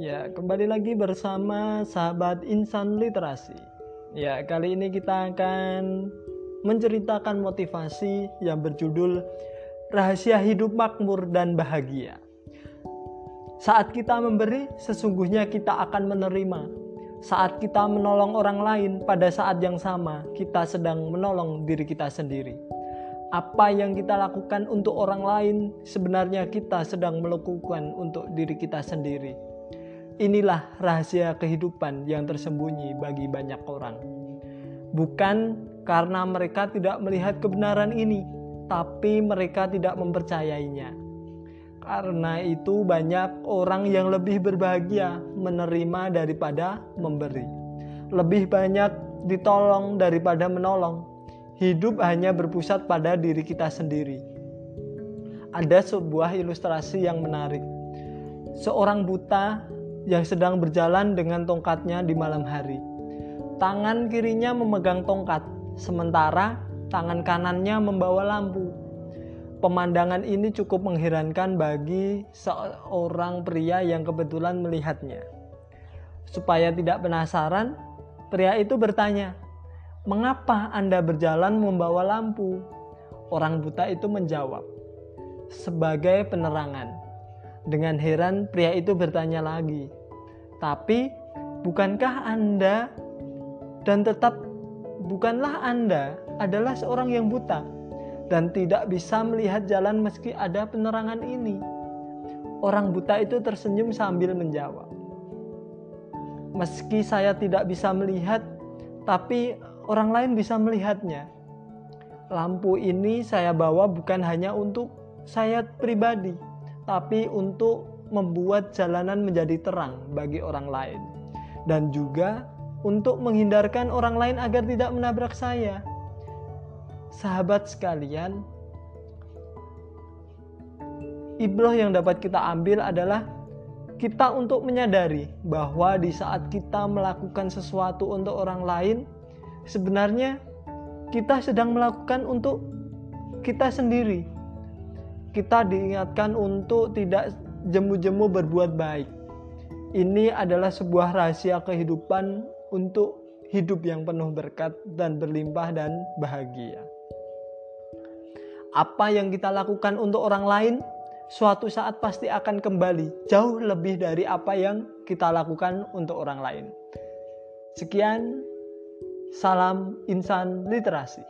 Ya, kembali lagi bersama sahabat insan literasi. Ya, kali ini kita akan menceritakan motivasi yang berjudul Rahasia Hidup Makmur dan Bahagia. Saat kita memberi, sesungguhnya kita akan menerima. Saat kita menolong orang lain, pada saat yang sama kita sedang menolong diri kita sendiri. Apa yang kita lakukan untuk orang lain, sebenarnya kita sedang melakukan untuk diri kita sendiri Inilah rahasia kehidupan yang tersembunyi bagi banyak orang. Bukan karena mereka tidak melihat kebenaran ini, tapi mereka tidak mempercayainya. Karena itu, banyak orang yang lebih berbahagia menerima daripada memberi, lebih banyak ditolong daripada menolong. Hidup hanya berpusat pada diri kita sendiri. Ada sebuah ilustrasi yang menarik. Seorang buta yang sedang berjalan dengan tongkatnya di malam hari. Tangan kirinya memegang tongkat, sementara tangan kanannya membawa lampu. Pemandangan ini cukup mengherankan bagi seorang pria yang kebetulan melihatnya. Supaya tidak penasaran, pria itu bertanya, "Mengapa Anda berjalan membawa lampu?" Orang buta itu menjawab, "Sebagai penerangan." Dengan heran, pria itu bertanya lagi, "Tapi bukankah Anda dan tetap bukanlah Anda adalah seorang yang buta dan tidak bisa melihat jalan meski ada penerangan ini?" Orang buta itu tersenyum sambil menjawab, "Meski saya tidak bisa melihat, tapi orang lain bisa melihatnya. Lampu ini saya bawa bukan hanya untuk saya pribadi." Tapi untuk membuat jalanan menjadi terang bagi orang lain, dan juga untuk menghindarkan orang lain agar tidak menabrak saya. Sahabat sekalian, ibroh yang dapat kita ambil adalah kita untuk menyadari bahwa di saat kita melakukan sesuatu untuk orang lain, sebenarnya kita sedang melakukan untuk kita sendiri, kita diingatkan untuk tidak jemu-jemu berbuat baik. Ini adalah sebuah rahasia kehidupan untuk hidup yang penuh berkat dan berlimpah dan bahagia. Apa yang kita lakukan untuk orang lain, suatu saat pasti akan kembali jauh lebih dari apa yang kita lakukan untuk orang lain. Sekian, salam insan literasi.